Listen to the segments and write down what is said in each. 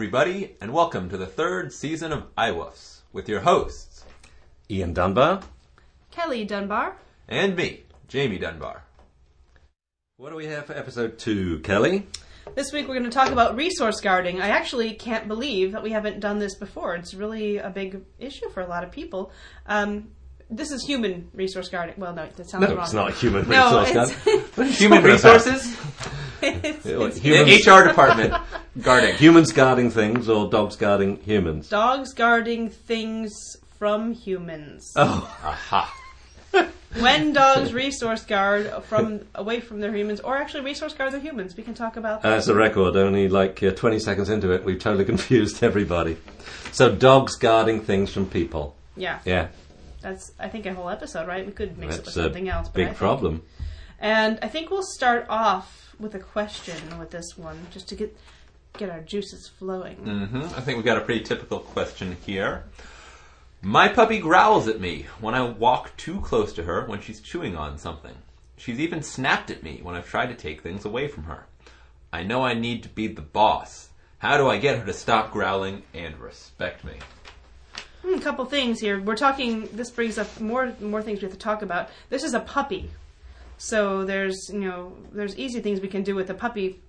Everybody, and welcome to the third season of iWoofs with your hosts Ian Dunbar. Kelly Dunbar. and me, Jamie Dunbar. What do we have for episode two, Kelly? This week we're going to talk about resource guarding. I actually can't believe that we haven't done this before. It's really a big issue for a lot of people. Um, this is human resource guarding. Well, no, that sounds No, wrong. it's not human No, resource it's, guard. Human resources, it's, What, it's HR department, guarding. humans guarding things or dogs guarding humans? dogs guarding things from humans. Oh, Aha. when dogs resource guard from away from their humans, or actually resource guard their humans, we can talk about that. as a record, only like uh, 20 seconds into it, we've totally confused everybody. So, dogs guarding things from people. yeah, Yeah, that's I think a whole episode, right? We could mix it with something else. But I big think- problem. And I think we'll start off with a question with this one, just to get get our juices flowing. hmm I think we've got a pretty typical question here. My puppy growls at me when I walk too close to her when she's chewing on something. She's even snapped at me when I've tried to take things away from her. I know I need to be the boss. How do I get her to stop growling and respect me? Hmm, A couple things here. We're talking. This brings up more more things we have to talk about. This is a puppy, so there's you know there's easy things we can do with a puppy,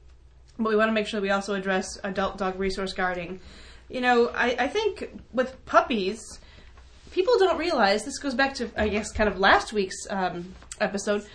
but we want to make sure we also address adult dog resource guarding. You know, I, I think with puppies, people don't realize this goes back to I guess kind of last week's um, episode.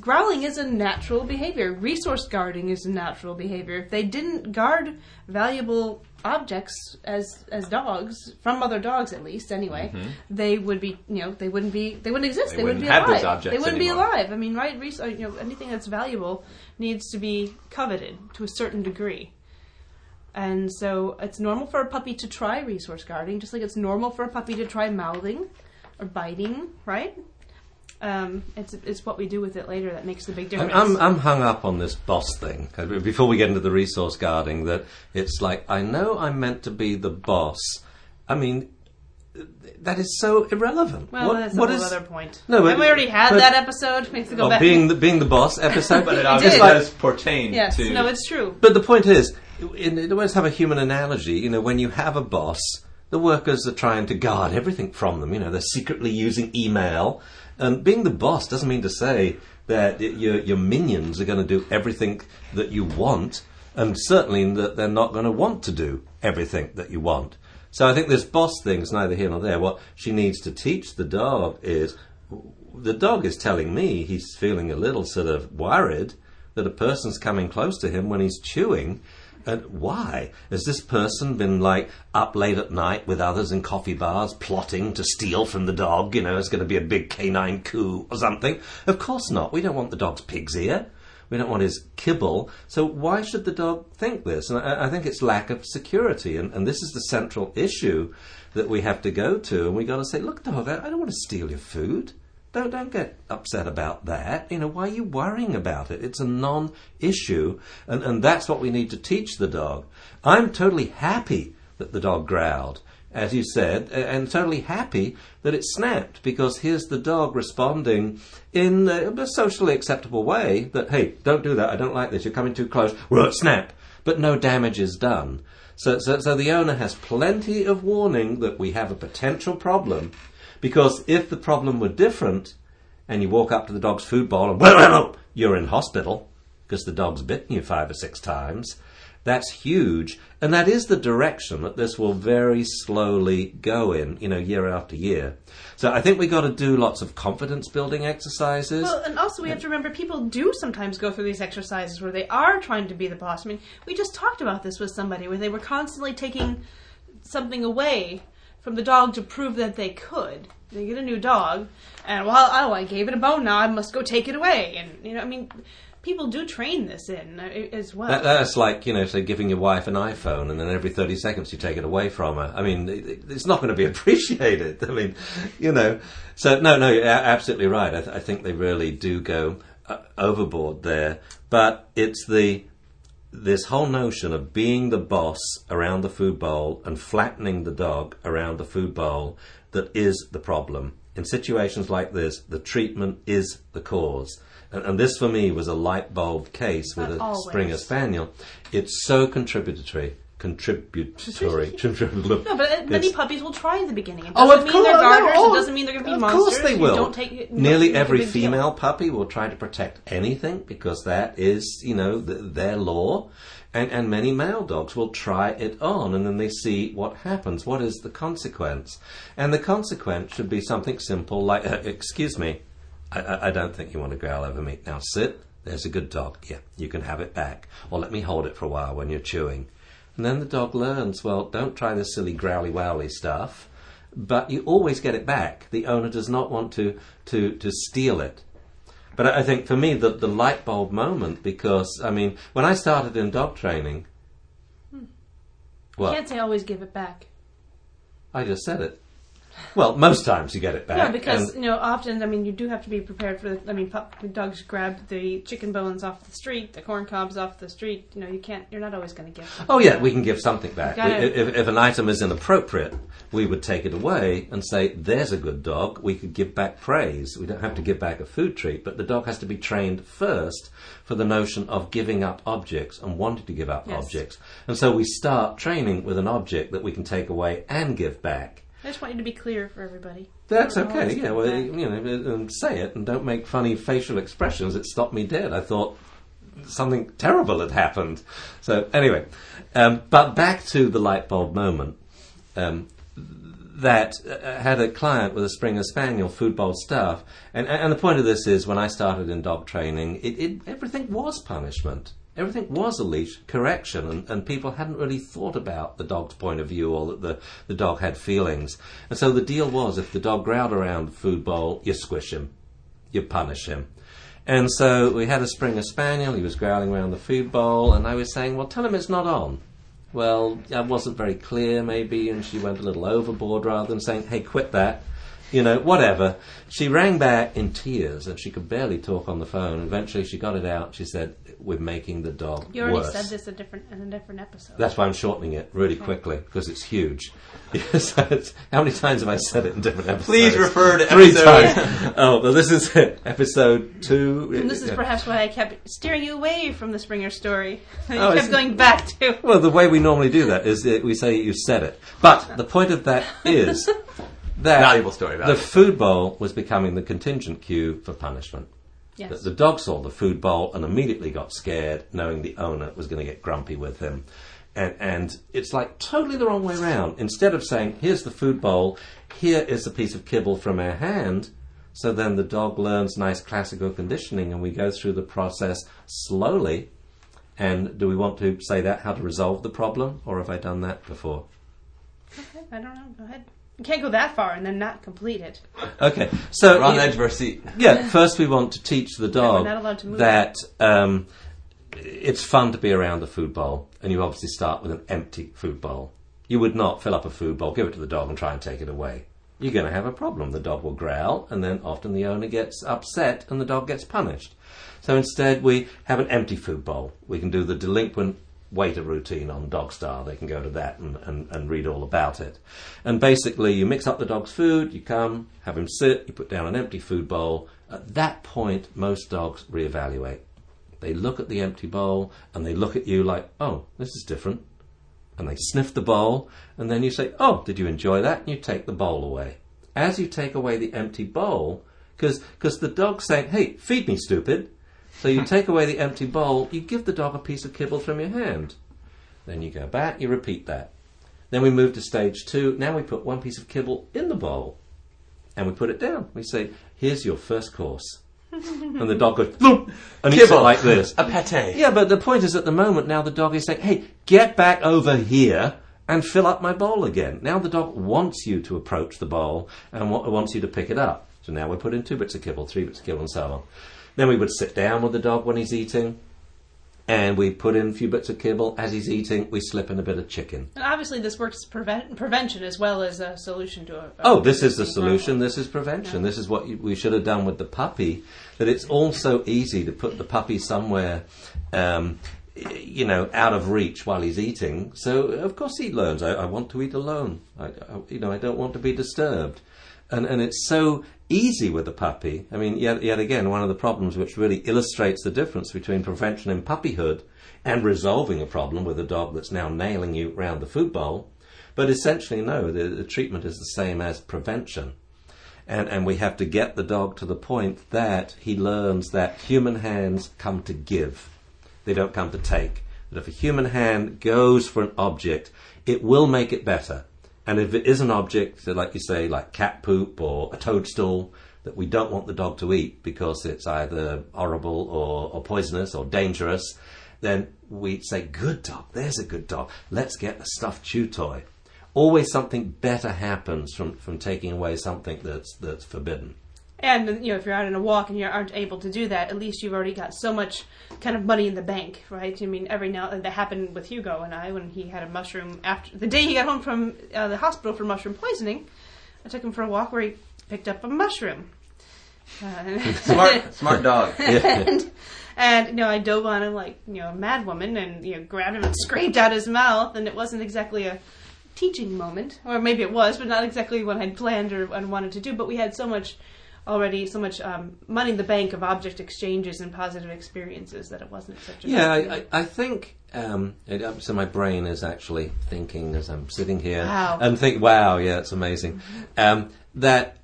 Growling is a natural behavior. Resource guarding is a natural behavior. If they didn't guard valuable objects as as dogs from other dogs, at least anyway, they would be you know they wouldn't be they wouldn't exist. They They, wouldn't, wouldn't be alive. they wouldn't anymore. be alive. I mean, right? Res- uh, you know, anything that's valuable needs to be coveted to a certain degree. And so it's normal for a puppy to try resource guarding, just like it's normal for a puppy to try mouthing or biting, right? Um, it's it's what we do with it later that makes the big difference. I'm, I'm hung up on this boss thing. Before we get into the resource guarding, that it's like, I know I'm meant to be the boss. I mean, that is so irrelevant. well, What- that's what a whole is- other point. No, but- and we already had but- that episode. We have to go Oh, back. being the being the boss episode, But it did. obviously Like- does pertain yes, to. no, it's true. But the point is, in, in, let's have a human analogy. You know, when you have a boss, the workers are trying to guard everything from them. You know, they're secretly using email, and being the boss doesn't mean to say that y- your your minions are going to do everything that you want, and certainly that they're not going to want to do everything that you want. So I think this boss thing is neither here nor there. What she needs to teach the dog is the dog is telling me he's feeling a little sort of worried that a person's coming close to him when he's chewing. And why? Has this person been like up late at night with others in coffee bars plotting to steal from the dog? You know, it's going to be a big canine coup or something. Of course not. We don't want the dog's pig's ear. We don't want his kibble. So why should the dog think this? And I, I think it's lack of security. And, and this is the central issue that we have to go to. And we've got to say, look, dog, I, I don't want to steal your food. Don't don't get upset about that. You know, why are you worrying about it? It's a non-issue, and and that's what we need to teach the dog. I'm totally happy that the dog growled, as you said, and totally happy that it snapped because here's the dog responding in a, socially acceptable way. That hey, don't do that. I don't like this. You're coming too close. Well, snap, but no damage is done. So, so, so the owner has plenty of warning that we have a potential problem because if the problem were different, and you walk up to the dog's food bowl and, you're in hospital because the dog's bitten you five or six times, that's huge. And that is the direction that this will very slowly go in, you know, year after year. So I think we've got to do lots of confidence building exercises. Well, and also we have to remember people do sometimes go through these exercises where they are trying to be the boss. I mean, we just talked about this with somebody where they were constantly taking something away from the dog to prove that they could. They get a new dog, and well, oh, I gave it a bone. Now I must go take it away. And you know, I mean, people do train this in uh, as well. That, that's like, you know, say giving your wife an iPhone and then every 30 seconds you take it away from her. I mean, it- it's not going to be appreciated. I mean, you know. So, no, no, you're absolutely right. I, th- I think they really do go uh, overboard there. But it's the this whole notion of being the boss around the food bowl and flattening the dog around the food bowl that is the problem. In situations like this, the treatment is the cause. And, and this, for me, was a light bulb case with Uh, a always. Springer Spaniel. It's so contributory contributory. No, but uh, many Yes. puppies will try in the beginning. It Oh, doesn't of mean they're course, no, oh, it doesn't mean they're going to be of monsters. Of course they will. take Nearly every big deal. female puppy will try to protect anything because that is, you know, th their law. And, and many male dogs will try it on and then they see what happens. What is the consequence? And the consequence should be something simple like, uh, excuse me, I, I, I don't think you want to growl over me. Now sit. There's a good dog. Yeah, you can have it back. Or let me hold it for a while when you're chewing. And then the dog learns, well, don't try this silly growly wowly stuff. But you always get it back. The owner does not want to, to, to steal it. But I think for me, the, the light bulb moment, because, I mean, when I started in dog training, hmm. You well, can't say always give it back. I just said it. Well, most times you get it back. Yeah, because you know, often I mean, you do have to be prepared for. The, I mean, pup, dogs grab the chicken bones off the street, the corn cobs off the street. You know, you can't. You're not always going to give. Oh yeah, we can give something back. We- if, if an item is inappropriate, we would take it away and say, "There's a good dog." We could give back praise. We don't have to give back a food treat, but the dog has to be trained first for the notion of giving up objects and wanting to give up Yes. objects. And so we start training with an object that we can take away and give back. I just want you to be clear for everybody. That's okay. Yeah, well, back. you know, say it and don't make funny facial expressions. It stopped me dead. I thought something terrible had happened. So anyway, um, but back to the light bulb moment. Um, that uh, had a client with a Springer Spaniel, food bowl stuff, and and the point of this is when I started in dog training, it, it everything was punishment. Everything was a leash correction, and, and people hadn't really thought about the dog's point of view or that the, the dog had feelings. And so the deal was if the dog growled around the food bowl, you squish him, you punish him. And so we had a Springer Spaniel, he was growling around the food bowl, and I was saying, Well, tell him it's not on. Well, I wasn't very clear, maybe, and she went a little overboard rather than saying, Hey, quit that. You know, whatever. She rang back in tears and she could barely talk on the phone. Eventually, she got it out. She said, We're making the dog You already worse. said this a different in a different episode. That's why I'm shortening it really quickly because it's huge. Yes, it's- how many times have I said it in different episodes? Please refer to Three episode- times. oh, well, this is it. episode two. and this is Yeah. perhaps why I kept steering you away from the Springer story. you Oh, kept it's- going back to. Well, the way we normally do that is that we say you said it. But the point of that is that Valuable story, the valuable. food bowl was becoming the contingent cue for punishment. Yes. The, the dog saw the food bowl and immediately got scared, knowing the owner was going to get grumpy with him. And, and it's like totally the wrong way around. Instead of saying, here's the food bowl, here is a piece of kibble from our hand, so then the dog learns nice classical conditioning and we go through the process slowly. And do we want to say that, how to resolve the problem, or have I done that before? Okay, I don't know. Go ahead. You can't go that far and then not complete it. Okay, so We're on the edge of our seat. yeah, first we want to teach the dog not allowed to move. that um, it's fun to be around the food bowl, and you obviously start with an empty food bowl. You would not fill up a food bowl, give it to the dog, and try and take it away. You're going to have a problem. The dog will growl, and then often the owner gets upset, and the dog gets punished. So instead, we have an empty food bowl. We can do the delinquent waiter routine on Dogstar. They can go to that and, and, and read all about it. And basically, you mix up the dog's food, you come, have him sit, you put down an empty food bowl. At that point, most dogs reevaluate. They look at the empty bowl and they look at you like, oh, this is different. And they sniff the bowl, and then you say, oh, did you enjoy that? And you take the bowl away. As you take away the empty bowl, because the dog's saying, hey, feed me, stupid. So you take away the empty bowl, you give the dog a piece of kibble from your hand. Then you go back, you repeat that. Then we move to stage two. Now we put one piece of kibble in the bowl and we put it down. We say, here's your first course. and the dog goes, "Look," and eats it Kibble. like this. A pate. Yeah, but the point is at the moment now the dog is saying, hey, get back over here and fill up my bowl again. Now the dog wants you to approach the bowl and wa- wants you to pick it up. So now we put in two bits of kibble, three bits of kibble, and so on. Then we would sit down with the dog when he's eating and we put in a few bits of kibble. As he's eating, we slip in a bit of chicken. And obviously, this works prevent- prevention as well as a solution to a. a Oh, this is the solution. problem. This is prevention. Yeah. This is what we should have done with the puppy. That it's also easy to put the puppy somewhere, um, you know, out of reach while he's eating. So of course he learns. I, I want to eat alone. I, I, you know, I don't want to be disturbed. And, and it's so easy with the puppy. I mean, yet, yet again, one of the problems which really illustrates the difference between prevention in puppyhood and resolving a problem with a dog that's now nailing you round the food bowl. But essentially, no, the, the treatment is the same as prevention. And, and we have to get the dog to the point that he learns that human hands come to give. They don't come to take. That if a human hand goes for an object, it will make it better. And if it is an object, like you say, like cat poop or a toadstool, that we don't want the dog to eat because it's either horrible or, or poisonous or dangerous, then we say, good dog, there's a good dog. Let's get a stuffed chew toy. Always something better happens from, from taking away something that's, that's forbidden. And you know, if you're out on a walk and you aren't able to do that, at least you've already got so much kind of money in the bank, right? I mean, every now and that happened with Hugo and I when he had a mushroom after the day he got home from uh, the hospital for mushroom poisoning. I took him for a walk where he picked up a mushroom. Uh, Smart, smart dog. and, and you know, I dove on him like you know a mad woman, and you know, grabbed him and scraped out his mouth, and it wasn't exactly a teaching moment, or maybe it was, but not exactly what I'd planned or, or wanted to do. But we had so much already, so much um, money in the bank of object exchanges and positive experiences that it wasn't such a Yeah, I. I, think um, it, um, so. My brain is actually thinking as I'm sitting here Wow. and think, "Wow, yeah, it's amazing." Um, that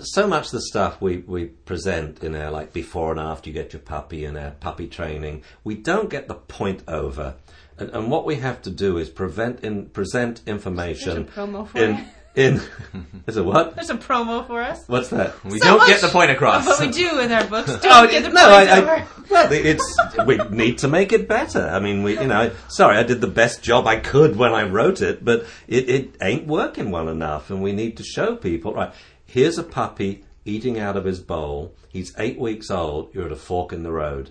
so much of the stuff we, we present in our like before and after you get your puppy and our puppy training, we don't get the point over. And, and what we have to do is prevent in, present information promo for in. In. is it what? There's a promo for us. What's that? We So don't much get the point across. Of what we do in our books. Oh, don't Oh, get the no, points I, over. I, well, it's we need to make it better. I mean, we, you know, sorry, I did the best job I could when I wrote it, but it, it ain't working well enough, and we need to show people. Right, here's a puppy eating out of his bowl. He's eight weeks old. You're at a fork in the road.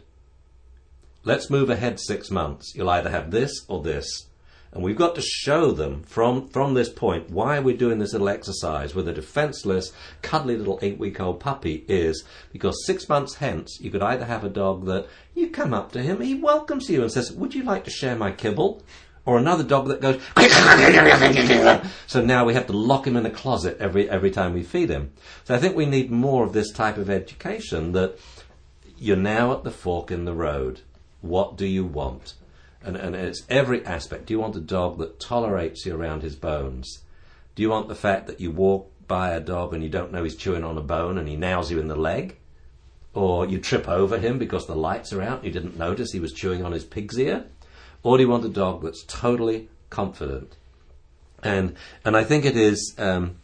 Let's move ahead six months. You'll either have this or this. And we've got to show them from, from this point why we're doing this little exercise with a defenseless, cuddly little eight week old puppy is because six months hence, you could either have a dog that you come up to him, he welcomes you and says, Would you like to share my kibble? Or another dog that goes, so now we have to lock him in a closet every, every time we feed him. So I think we need more of this type of education that you're now at the fork in the road. What do you want? And, and it's every aspect. Do you want a dog that tolerates you around his bones? Do you want the fact that you walk by a dog and you don't know he's chewing on a bone and he nails you in the leg? Or you trip over him because the lights are out and you didn't notice he was chewing on his pig's ear? Or do you want a dog that's totally confident? And and I think it is um,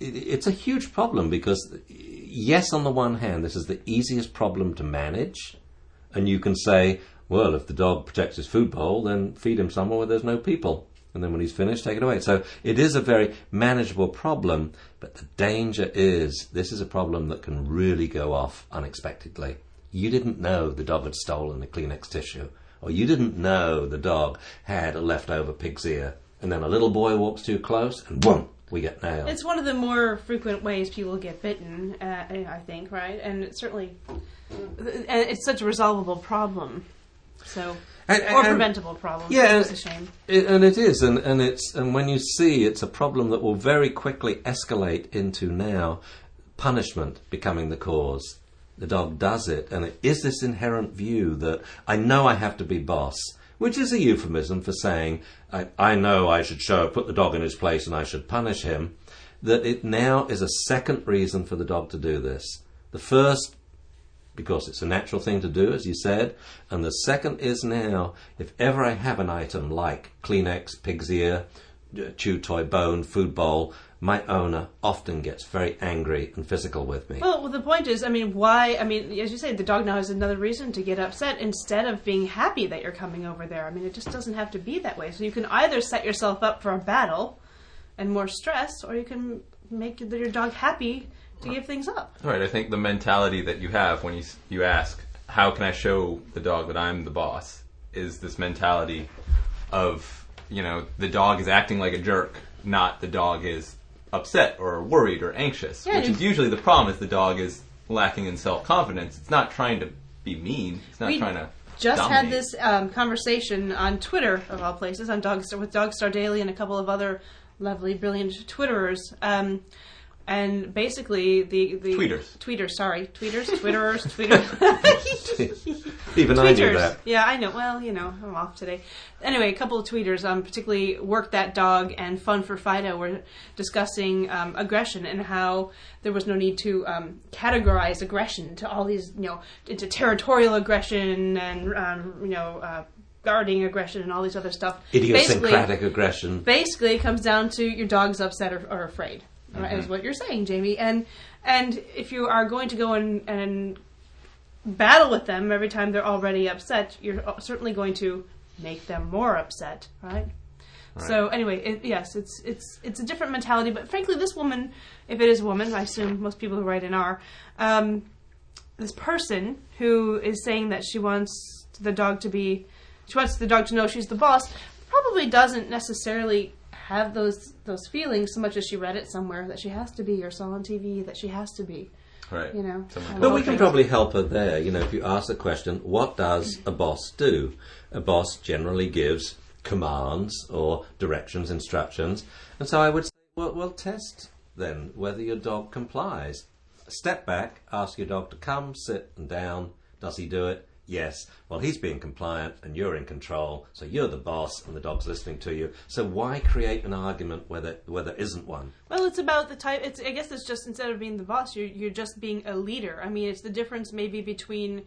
it, it's a huge problem because yes, on the one hand, this is the easiest problem to manage, and you can say, well, if the dog protects his food bowl, then feed him somewhere where there's no people, and then when he's finished, take it away. So it is a very manageable problem, but the danger is this is a problem that can really go off unexpectedly. You didn't know the dog had stolen the Kleenex tissue, or you didn't know the dog had a leftover pig's ear, and then a little boy walks too close, and boom, we get nailed. It's one of the more frequent ways people get bitten, uh, I think, right? And it's certainly, and it's such a resolvable problem. So, And- or and- preventable problems. Yeah, it's a shame. It, and it is, and, and it's and when you see it's a problem that will very quickly escalate into now punishment becoming the cause. The dog does it, and it is this inherent view that I know I have to be boss, which is a euphemism for saying I, I know I should show put the dog in his place and I should punish him. That it now is a second reason for the dog to do this. The first because it's a natural thing to do, as you said. And the second is now, if ever I have an item like Kleenex, pig's ear, uh, chew toy bone, food bowl, my owner often gets very angry and physical with me. Well, well, the point is, I mean, why? I mean, as you say, the dog now has another reason to get upset instead of being happy that you're coming over there. I mean, it just doesn't have to be that way. So you can either set yourself up for a battle and more stress, or you can make your dog happy to give things up. Right. I think the mentality that you have when you you ask, "How can I show the dog that I'm the boss?" is this mentality of you know the dog is acting like a jerk, not the dog is upset or worried or anxious, Yeah, which is usually the problem. Is the dog is lacking in self confidence. It's not trying to be mean. It's not We trying to Just dominate. had this um, conversation on Twitter, of all places, on Dogstar with Dogstar Daily and a couple of other lovely, brilliant Twitterers. Um, And basically, the, the Tweeters. tweeters, sorry, tweeters, twitterers, tweeters, Even I knew tweeters. that. Yeah, I know. Well, you know, I'm off today. Anyway, a couple of tweeters, um, particularly Work That Dog and Fun for Fido, were discussing um, aggression and how there was no need to um, categorize aggression to all these, you know, into territorial aggression and, um, you know, uh, guarding aggression and all these other stuff. Idiosyncratic aggression. Basically, it comes down to your dog's upset or, or afraid. Right, is what you're saying, Jamie. And and if you are going to go and, and battle with them every time they're already upset, you're certainly going to make them more upset, right? So anyway, it, yes, it's it's it's a different mentality. But frankly, this woman, if it is a woman, I assume most people who write in are, um, this person who is saying that she wants the dog to be, she wants the dog to know she's the boss, probably doesn't necessarily have those those feelings so much as she read it somewhere that she has to be or saw on TV that she has to be. Right. You know, Someone But we can things. probably help her there. You know, if you ask the question, what does a boss do? A boss generally gives commands or directions, instructions. And so I would say, well, well test then whether your dog complies. Step back, ask your dog to come, sit and down. Does he do it? Yes. Well, he's being compliant and you're in control, so you're the boss and the dog's listening to you. So why create an argument where there, where there isn't one? Well, it's about the type. It's I guess it's just instead of being the boss, you're you're just being a leader. I mean, it's the difference maybe between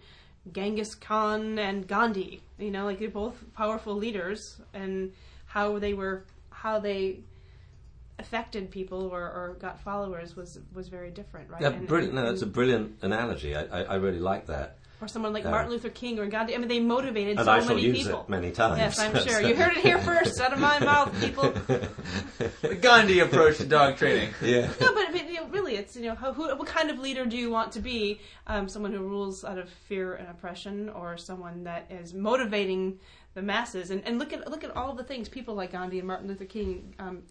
Genghis Khan and Gandhi. You know, like they're both powerful leaders, and how they were how they affected people or, or got followers was was very different, right? Yeah, brilliant. No, that's a brilliant analogy. I, I, I really like that. Or someone like Martin Luther King or Gandhi. I mean, they motivated And so I shall many use people. it many times. Yes, I'm sure. You heard it here first, out of my mouth, people. The Gandhi approach to dog training. Yeah. No, but, but you know, really, it's you know, how, who, what kind of leader do you want to be? Um, someone who rules out of fear and oppression, or someone that is motivating the masses? And, and look at look at all the things people like Gandhi and Martin Luther King um,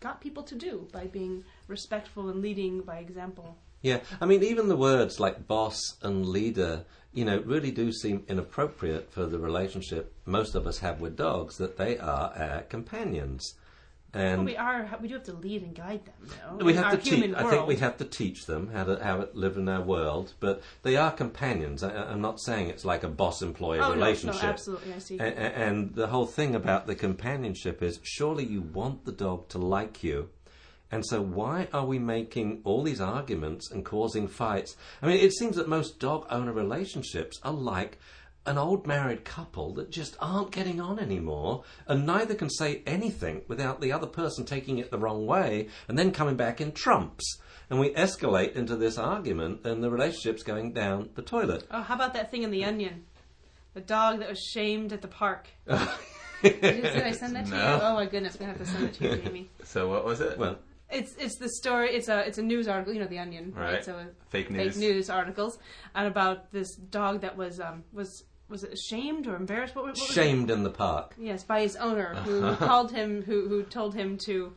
got people to do by being respectful and leading by example. Yeah, I mean, even the words like boss and leader, you know, really do seem inappropriate for the relationship most of us have with dogs, that they are our companions. And we are we do have to lead and guide them. though, we have to teach. I think we have to teach them how to how to live in our world. But they are companions. I, I'm not saying it's like a boss-employee oh, no, relationship. No, absolutely, I see. A- a- And the whole thing about the companionship is surely you want the dog to like you. And so why are we making all these arguments and causing fights? I mean, it seems that most dog owner relationships are like an old married couple that just aren't getting on anymore and neither can say anything without the other person taking it the wrong way and then coming back in trumps. And we escalate into this argument and the relationship's going down the toilet. oh, how about that thing in the Onion? The dog that was shamed at the park. Did, did I send that to No. you? Oh my goodness, we have to send it to you, Jamie. So what was it? Well, It's it's the story. It's a it's a news article. You know, the Onion, right? Right. So uh, Fake news, fake news. articles and about this dog that was um was was it ashamed or embarrassed? What, what was it? shamed in the park. Yes, by his owner who called him who who told him to.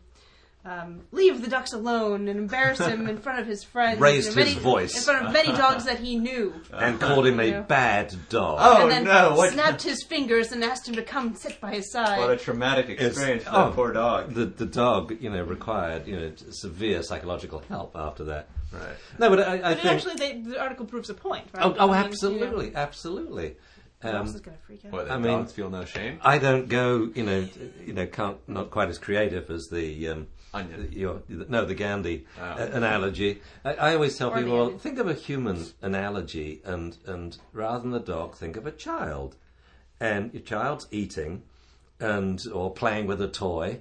Um, leave the ducks alone and embarrass him in front of his friends. Raised and many, his voice. in front of many dogs that he knew, and called him a Yeah. bad dog. Oh, and then no, what- snapped his fingers and asked him to come sit by his side. What a traumatic experience for that oh. poor dog. The the dog, you know, required you know severe psychological help after that. Right. No, but I, I but think. actually, they, the article proves a point, right? oh, oh, I mean, absolutely, You know, absolutely. who else Um, is going to freak out? What, the I mean- dogs feel no shame? I don't go, you know, you know, can't not quite as creative as the um, Onion. Your, no, the Gandhi Oh. uh, analogy. I, I always tell Or people, well, think of a human analogy, and and rather than the dog, think of a child, and your child's eating, and or playing with a toy,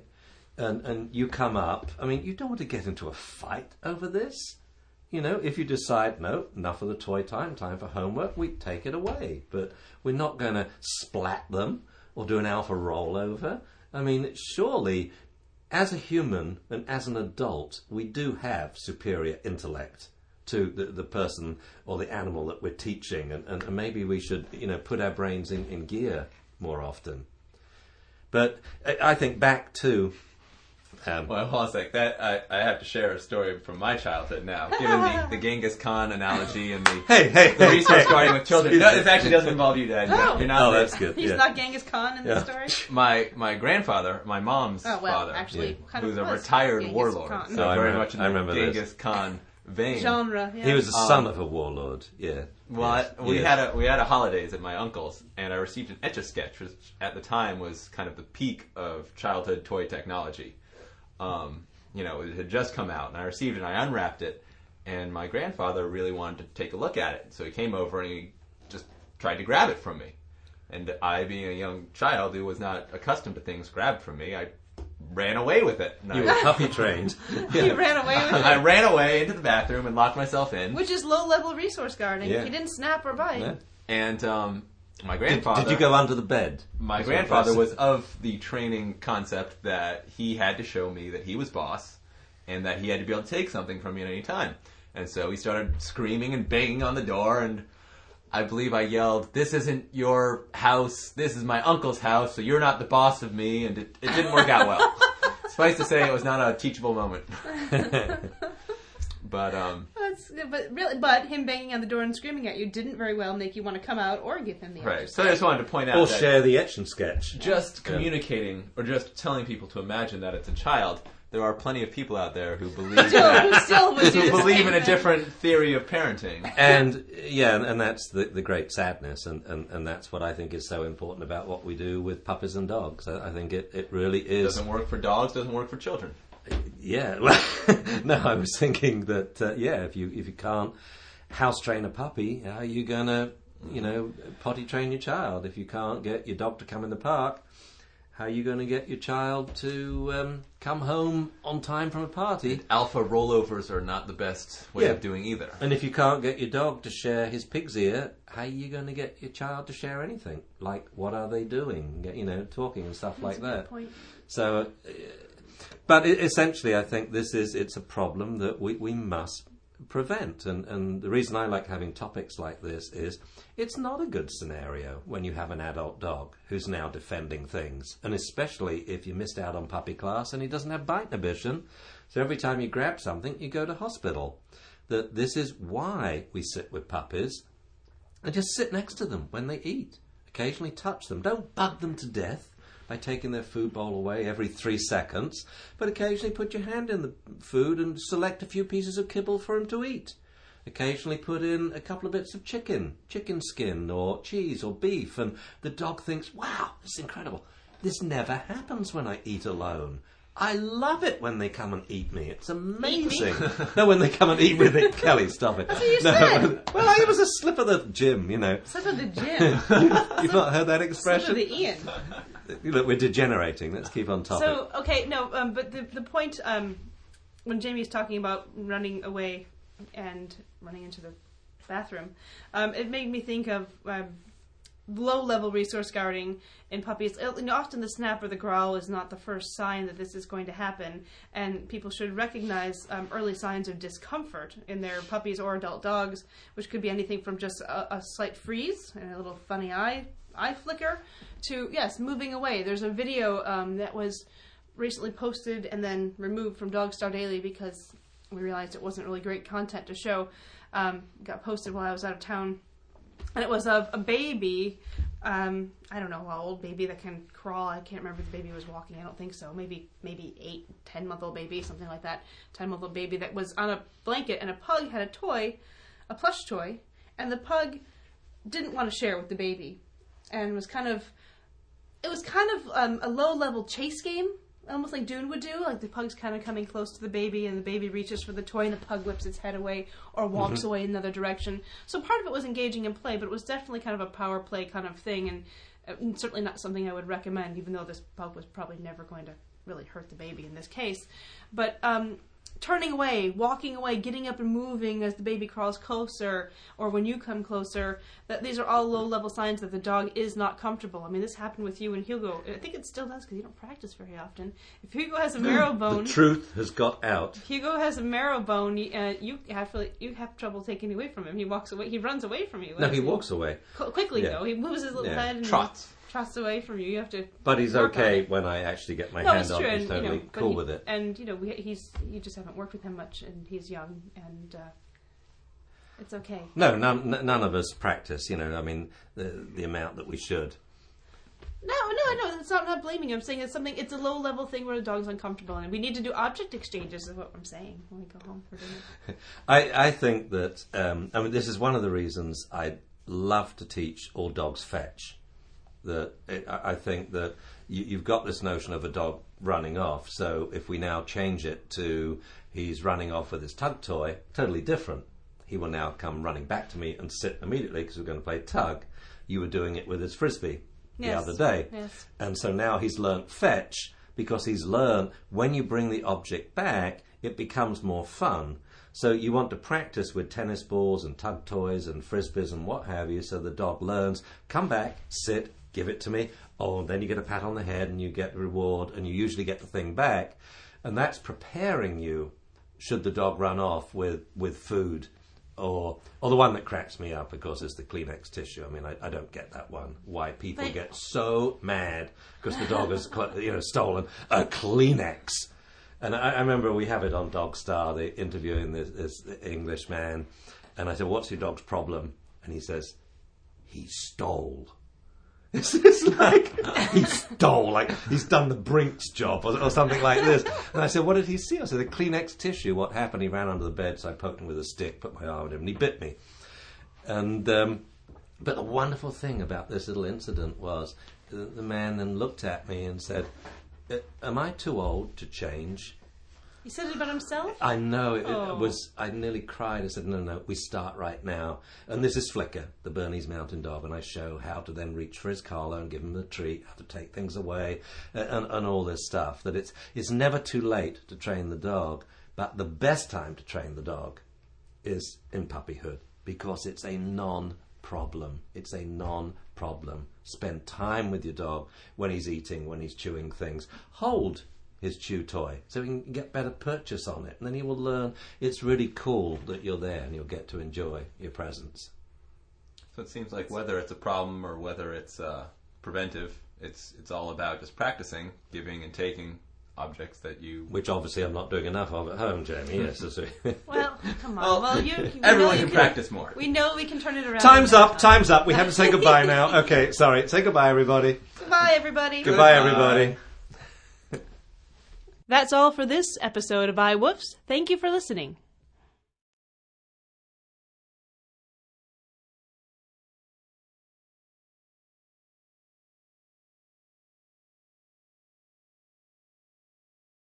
and and you come up. I mean, you don't want to get into a fight over this. You know, if you decide, no, enough of the toy time, time for homework, we take it away. But we're not going to splat them or do an alpha rollover. I mean, surely, as a human and as an adult, we do have superior intellect to the, the person or the animal that we're teaching, and, and, and maybe we should, you know, put our brains in, in gear more often. But I I think back to Um, Well, hold on a sec. That I, I have to share a story from my childhood now, given the, the Genghis Khan analogy and the, hey, hey, the hey, resource hey. guarding with children. No, this actually doesn't involve you, Dad. Oh. You're not Oh, the- that's good. He's yeah. not Genghis Khan in Yeah. this story. My my grandfather, my mom's Oh, well, father, actually, Yeah. kind of who's a retired Genghis warlord, Khan. so No, I very remember- much in I the remember this. Genghis Khan vein. Genre. Yeah. He was the Um, son of a warlord. Yeah. Well, Yes. I- we Yes. had a we had a holidays at my uncle's, and I received an etch a sketch, which at the time was kind of the peak of childhood toy technology. Um, you know, it had just come out, and I received it. and I unwrapped it, and my grandfather really wanted to take a look at it, so he came over and he just tried to grab it from me. And I, being a young child who was not accustomed to things grabbed from me, I ran away with it. And You I, were puppy trained. He ran away with I ran away into the bathroom and locked myself in. Which is low level resource guarding. Yeah. He didn't snap or bite. Yeah. And um, my Did, grandfather. did you go under the bed? My That's grandfather was of the training concept that he had to show me that he was boss and that he had to be able to take something from me at any time. And so he started screaming and banging on the door and I believe I yelled, "This isn't your house. This is my uncle's house. So you're not the boss of me." And it, it didn't work out well. Suffice to say, it was not a teachable moment. but um, That's, but really, but him banging on the door and screaming at you didn't very well make you want to come out or give him the right. extra So I just wanted to point out Or that share the etch and sketch. just communicating or just telling people to imagine that it's a child. There are plenty of people out there who believe Still, that, still would do who the believe same in a thing. different theory of parenting. and yeah, and, and that's the, the great sadness, and, and, and that's what I think is so important about what we do with puppies and dogs. I, I think it, it really is. Doesn't work for dogs. Doesn't work for children. Yeah, well, no, I was thinking that uh, yeah, if you if you can't house train a puppy, how are you gonna you know potty train your child? If you can't get your dog to come in the park, how are you going to get your child to um, come home on time from a party? Alpha rollovers are not the best way Yeah. of doing either. And if you can't get your dog to share his pig's ear, how are you going to get your child to share anything? Like, what are they doing? You know, talking and stuff like That's a good that. point. So, uh, but essentially, I think this is it's a problem that we, we must prevent. And, and the reason I like having topics like this is it's not a good scenario when you have an adult dog who's now defending things, and especially if you missed out on puppy class and he doesn't have bite inhibition. So every time you grab something, you go to hospital. That this is why we sit with puppies and just sit next to them when they eat. Occasionally touch them. Don't bug them to death by taking their food bowl away every three seconds, but occasionally put your hand in the food and select a few pieces of kibble for him to eat. Occasionally put in a couple of bits of chicken, chicken skin or cheese or beef, and the dog thinks, wow, this is incredible. This never happens when I eat alone. I love it when they come and eat me. It's amazing. no, when they come and eat with it. Kelly, stop it. what you no, said. well, it was a slip of the gym, you know. Slip of the gym. You've not heard that expression? Slip of the Ian. Look, we're degenerating. Let's keep on topic. So okay, no, um, but the the point um, when Jamie's talking about running away and running into the bathroom, um, it made me think of um, low level resource guarding in puppies. You often the snap or the growl is not the first sign that this is going to happen, and people should recognize um, early signs of discomfort in their puppies or adult dogs, which could be anything from just a, a slight freeze and a little funny eye eye flicker to yes moving away. There's a video um, that was recently posted and then removed from Dog Star Daily because we realized it wasn't really great content to show. Um, got posted while I was out of town, and it was of a baby. Um, I don't know how old baby that can crawl. I can't remember if the baby was walking. I don't think so. Maybe maybe eight, ten month old baby, something like that. Ten month old baby that was on a blanket, and a pug had a toy, a plush toy, and the pug didn't want to share with the baby, and was kind of it was kind of um, a low level chase game, almost like Dune would do. Like the pug's kind of coming close to the baby, and the baby reaches for the toy, and the pug whips its head away or walks away in another direction. So part of it was engaging in play, but it was definitely kind of a power play kind of thing, and, uh, and certainly not something I would recommend. Even though this pug was probably never going to really hurt the baby in this case, but um, turning away, walking away, getting up and moving as the baby crawls closer, or when you come closer, that these are all low level signs that the dog is not comfortable. I mean, this happened with you and Hugo. I think it still does because you don't practice very often. If Hugo has a marrow bone, the truth has got out. Hugo has a marrow bone. you- Uh, you have you have trouble taking it away from him. He walks away. He runs away from you. No, he walks away. Qu- quickly Yeah. though. He moves his little Yeah. head and Trots. Trust away from you. You have to. But he's okay when I actually get my No, hand on true, it. He's and you totally know, cool he- with it. And you know, we, he's you just haven't worked with him much, and he's young, and uh, it's okay. No, none, none of us practice. You know, I mean, the the amount that we should. No, no, no. It's not, not blaming you. I'm saying it's something. It's a low level thing where the dog's uncomfortable, and we need to do object exchanges. Is what I'm saying when we go home for dinner. I, I think that um, I mean this is one of the reasons I love to teach all dogs fetch. That it, I I think that you, you've got this notion of a dog running off. So if we now change it to he's running off with his tug toy, totally different. He will now come running back to me and sit immediately because we're going to play tug. You were doing it with his frisbee the other day. yes. And so now he's learnt fetch because he's learned when you bring the object back, it becomes more fun. So you want to practice with tennis balls and tug toys and frisbees and what have you, so the dog learns, come back, sit, give it to me. Oh, and then you get a pat on the head and you get the reward and you usually get the thing back. And that's preparing you should the dog run off with, with food or or the one that cracks me up, of course, is the Kleenex tissue. I mean, I, I don't get that one. Why people But- get so mad because the dog has you know stolen a Kleenex. And I, I remember we have it on Dog Star, the interviewing this, this English man, and I said, "What's your dog's problem?" And he says, "He stole." It's, it's like he stole, like he's done the Brinks job or, or something like this. And I said, "What did he see?" I said, "The Kleenex tissue." What happened? He ran under the bed, so I poked him with a stick, put my arm on him, and he bit me. And um, but the wonderful thing about this little incident was the, the man then looked at me and said, "Uh, "Am I too old to change?" He said it about himself. I know it, Oh. it was. I nearly cried. I said, "No, no, we start right now." And this is Flicker, the Bernese Mountain Dog, and I show how to then reach for his collar and give him the treat, how to take things away, and, and all this stuff. That it's it's never too late to train the dog, but the best time to train the dog is in puppyhood because it's a non-problem. It's a non-problem. Spend time with your dog when he's eating, when he's chewing things. Hold his chew toy so he can get better purchase on it, and then he will learn it's really cool that you're there and you'll get to enjoy your presence. So it seems like whether it's a problem or whether it's uh, preventive, it's it's all about just practicing giving and taking objects that you. Which obviously I'm not doing enough of at home, Jamie. Yes, that's it. Well, come on. Well, Well, you. we everyone know you can practice more. We know we can turn it around. time's up. time. Time's up. We have to say goodbye now. Okay, sorry. Say goodbye, everybody. Goodbye, everybody. Goodbye, everybody. That's all for this episode of iWoofs. Thank you for listening.